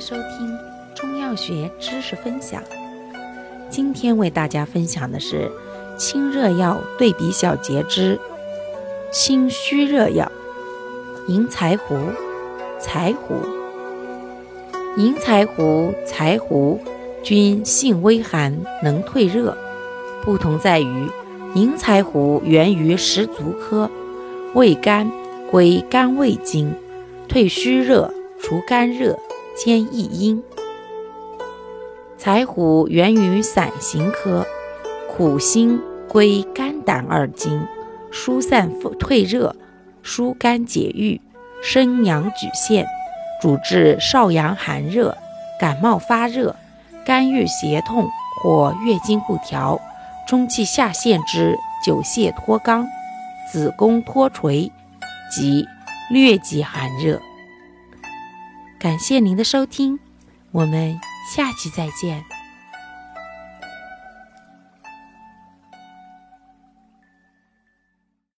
收听中药学知识分享。今天为大家分享的是清热药对比小节之清虚热药银柴胡、柴胡。银柴胡、柴胡均性微寒，能退热。不同在于，银柴胡源于石竹科，味甘，归肝胃经，退虚热，除肝热。兼益阴。柴胡源于伞形科，苦辛，归肝胆二经，疏散退热，疏肝解郁，生阳举陷，主治少阳寒热、感冒发热、肝郁胁痛或月经不调、中气下陷之久泻脱肛、子宫脱垂及疟疾寒热。感谢您的收听，我们下期再见。